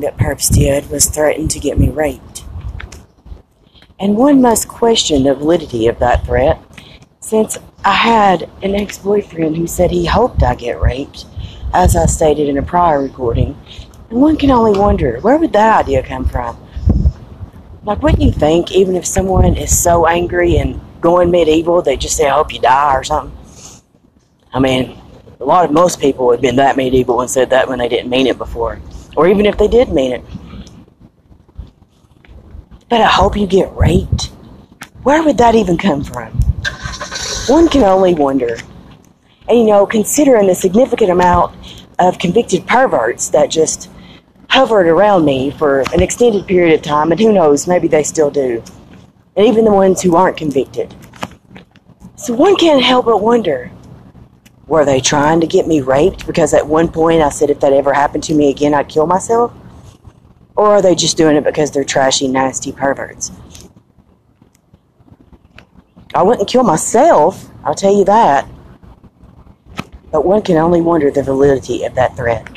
that Perps did was threaten to get me raped. And one must question the validity of that threat, since I had an ex boyfriend who said he hoped I get raped, as I stated in a prior recording. And one can only wonder where would that idea come from? Like, wouldn't you think, even if someone is so angry and going medieval, they just say, I hope you die or something? I mean, a lot of most people have been that medieval and said that when they didn't mean it before. Or even if they did mean it. But I hope you get raped. Where would that even come from? One can only wonder. And you know, considering the significant amount of convicted perverts that just hovered around me for an extended period of time, and who knows, maybe they still do. And even the ones who aren't convicted. So one can't help but wonder were they trying to get me raped? Because at one point I said if that ever happened to me again, I'd kill myself? Or are they just doing it because they're trashy, nasty perverts? I wouldn't kill myself, I'll tell you that. But one can only wonder the validity of that threat.